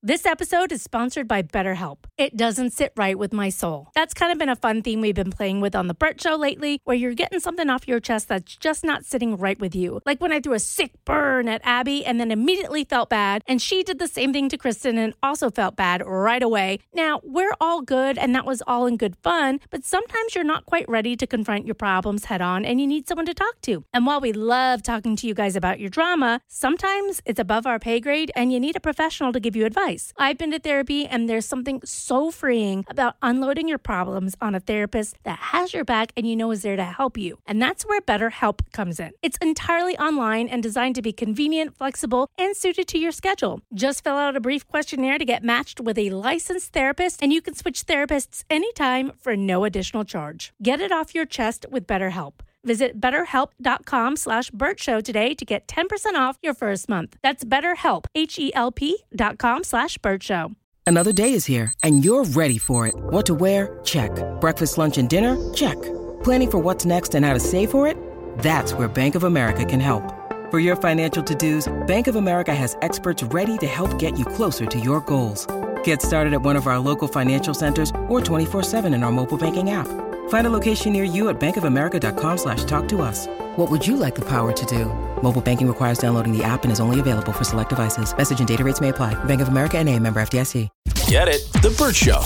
This episode is sponsored by BetterHelp. It doesn't sit right with my soul. That's kind of been a fun theme we've been playing with on The Bert Show lately, where you're getting something off your chest that's just not sitting right with you. Like when I threw a sick burn at Abby and then immediately felt bad, and she did the same thing to Kristen and also felt bad right away. Now, we're all good and that was all in good fun, but sometimes you're not quite ready to confront your problems head on and you need someone to talk to. And while we love talking to you guys about your drama, sometimes it's above our pay grade and you need a professional to give you advice I've been to therapy, and there's something so freeing about unloading your problems on a therapist that has your back and you know is there to help you. And that's where BetterHelp comes in. It's entirely online and designed to be convenient, flexible, and suited to your schedule. Just fill out a brief questionnaire to get matched with a licensed therapist, and you can switch therapists anytime for no additional charge. Get it off your chest with BetterHelp. Visit betterhelp.com slash Show today to get 10% off your first month. That's betterhelp, H-E-L-P dot com slash Show. Another day is here, and you're ready for it. What to wear? Check. Breakfast, lunch, and dinner? Check. Planning for what's next and how to save for it? That's where Bank of America can help. For your financial to-dos, Bank of America has experts ready to help get you closer to your goals. Get started at one of our local financial centers or 24-7 in our mobile banking app. Find a location near you at bankofamerica.com slash talk to us. What would you like the power to do? Mobile banking requires downloading the app and is only available for select devices. Message and data rates may apply. Bank of America and a member FDIC. Get it? The Bert Show.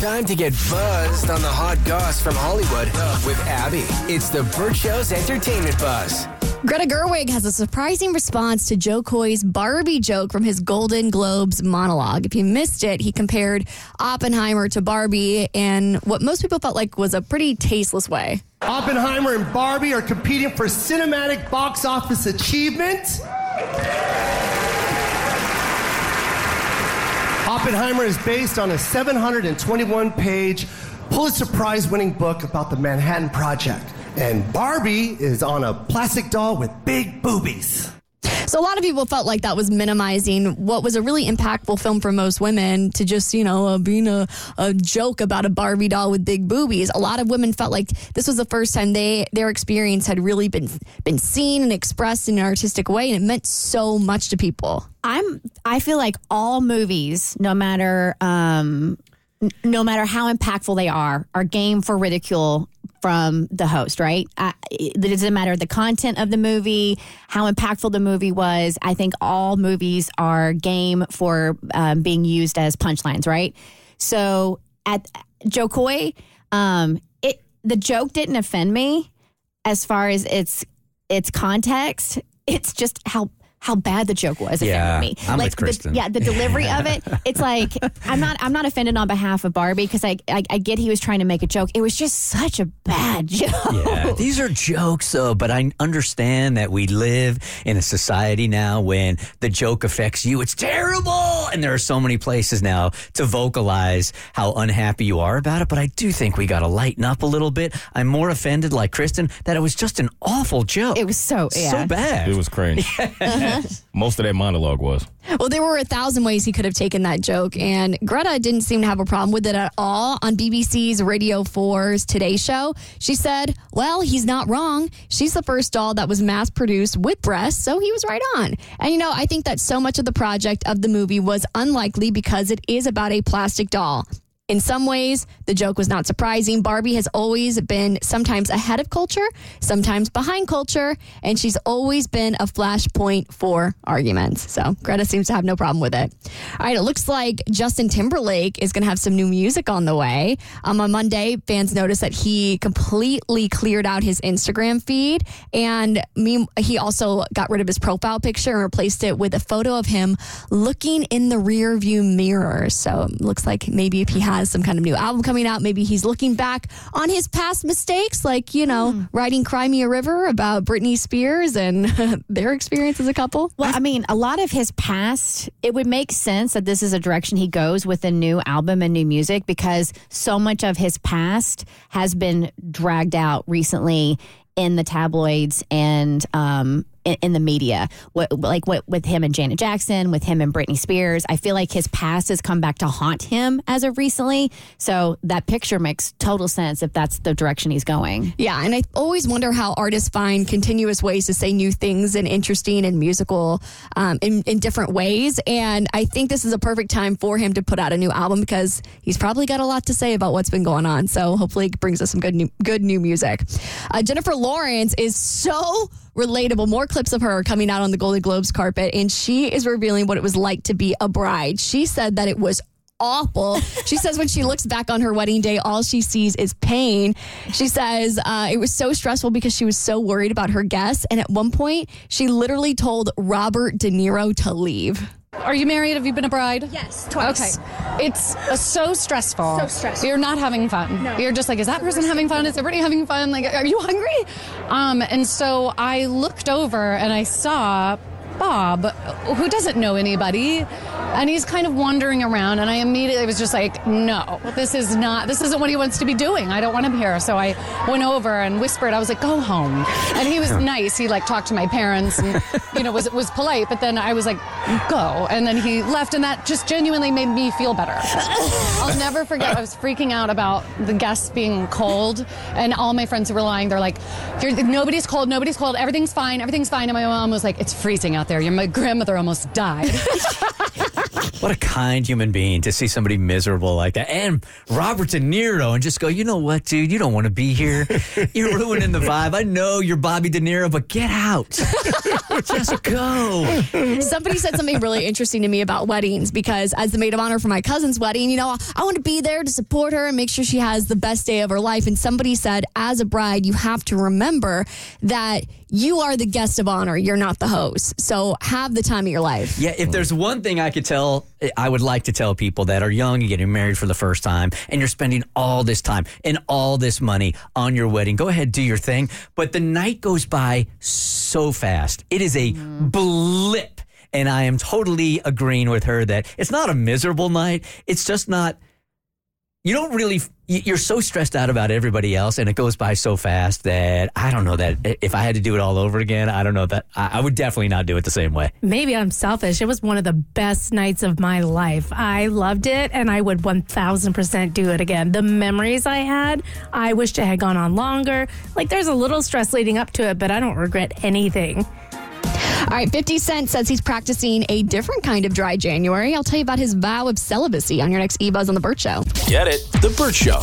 Time to get buzzed on the hot goss from Hollywood with Abby. It's the Bert Show's entertainment buzz. Greta Gerwig has a surprising response to Jo Koy's Barbie joke from his Golden Globes monologue. If you missed it, he compared Oppenheimer to Barbie in what most people felt like was a pretty tasteless way. Oppenheimer and Barbie are competing for cinematic box office achievement. Oppenheimer is based on a 721 page Pulitzer Prize winning book about the Manhattan Project. And Barbie is on a plastic doll with big boobies. So a lot of people felt like that was minimizing what was a really impactful film for most women to just, you know, uh, being a, a joke about a Barbie doll with big boobies. A lot of women felt like this was the first time they their experience had really been been seen and expressed in an artistic way and it meant so much to people. I'm I feel like all movies, no matter um no matter how impactful they are, are game for ridicule from the host, right? Uh, it doesn't matter the content of the movie, how impactful the movie was. I think all movies are game for um, being used as punchlines, right? So at Jo Koy, um, it the joke didn't offend me as far as its its context. It's just how how bad the joke was yeah, me. I'm like with Kristen. The, yeah, the delivery of it. It's like I'm not I'm not offended on behalf of Barbie because I, I, I get he was trying to make a joke. It was just such a bad joke. Yeah, these are jokes though, but I understand that we live in a society now when the joke affects you. It's terrible, and there are so many places now to vocalize how unhappy you are about it. But I do think we got to lighten up a little bit. I'm more offended, like Kristen, that it was just an awful joke. It was so yeah. so bad. It was cringe. Most of that monologue was. Well, there were a thousand ways he could have taken that joke, and Greta didn't seem to have a problem with it at all. On BBC's Radio 4's Today Show, she said, Well, he's not wrong. She's the first doll that was mass produced with breasts, so he was right on. And you know, I think that so much of the project of the movie was unlikely because it is about a plastic doll. In some ways, the joke was not surprising. Barbie has always been sometimes ahead of culture, sometimes behind culture, and she's always been a flashpoint for arguments. So Greta seems to have no problem with it. All right, it looks like Justin Timberlake is going to have some new music on the way. Um, on Monday, fans noticed that he completely cleared out his Instagram feed, and me, he also got rid of his profile picture and replaced it with a photo of him looking in the rear view mirror. So it looks like maybe if he has has some kind of new album coming out. Maybe he's looking back on his past mistakes, like, you know, mm. writing Cry Me a River about Britney Spears and their experience as a couple. Well, I mean, a lot of his past, it would make sense that this is a direction he goes with a new album and new music because so much of his past has been dragged out recently in the tabloids and um, in, in the media. What, like what with him and Janet Jackson, with him and Britney Spears. I feel like his past has come back to haunt him as of recently. So that picture makes total sense if that's the direction he's going. Yeah, and I always wonder how artists find continuous ways to say new things and interesting and musical um, in, in different ways. And I think this is a perfect time for him to put out a new album because he's probably got a lot to say about what's been going on. So hopefully, it brings us some good new, good new music. Uh, Jennifer Lawrence is so relatable. More clips of her are coming out on the Golden Globes carpet, and she is revealing what it was like to be a bride. She said that it was awful. She says when she looks back on her wedding day, all she sees is pain. She says uh, it was so stressful because she was so worried about her guests. And at one point, she literally told Robert De Niro to leave. Are you married? Have you been a bride? Yes, twice. Okay. It's uh, so stressful. So stressful. You're not having fun. No. You're just like, is that person having fun? Is everybody having fun? Like, are you hungry? Um, and so I looked over and I saw Bob, who doesn't know anybody, and he's kind of wandering around. And I immediately was just like, no, this is not, this isn't what he wants to be doing. I don't want him here. So I went over and whispered, I was like, go home. And he was nice. He like talked to my parents and, you know, was, was polite. But then I was like, go. And then he left, and that just genuinely made me feel better. I'll never forget, I was freaking out about the guests being cold, and all my friends who were lying, they're like, You're, nobody's cold, nobody's cold, everything's fine, everything's fine. And my mom was like, it's freezing out there. Your my grandmother almost died. What a kind human being to see somebody miserable like that. And Robert De Niro and just go, you know what, dude? You don't want to be here. You're ruining the vibe. I know you're Bobby De Niro, but get out. just go. Somebody said something really interesting to me about weddings because, as the maid of honor for my cousin's wedding, you know, I want to be there to support her and make sure she has the best day of her life. And somebody said, as a bride, you have to remember that you are the guest of honor. You're not the host. So have the time of your life. Yeah, if there's one thing I could tell, I would like to tell people that are young and getting married for the first time, and you're spending all this time and all this money on your wedding, go ahead, do your thing. But the night goes by so fast. It is a mm. blip. And I am totally agreeing with her that it's not a miserable night. It's just not, you don't really, you're so stressed out about everybody else, and it goes by so fast that I don't know that if I had to do it all over again, I don't know that I, would definitely not do it the same way. Maybe I'm selfish. It was one of the best nights of my life. I loved it and I would 1000% do it again. The memories I had, I wished it had gone on longer. Like there's a little stress leading up to it, but I don't regret anything. Right, 50 Cent says he's practicing a different kind of dry January. I'll tell you about his vow of celibacy on your next E Buzz on The Bert Show. Get it? The Bert Show.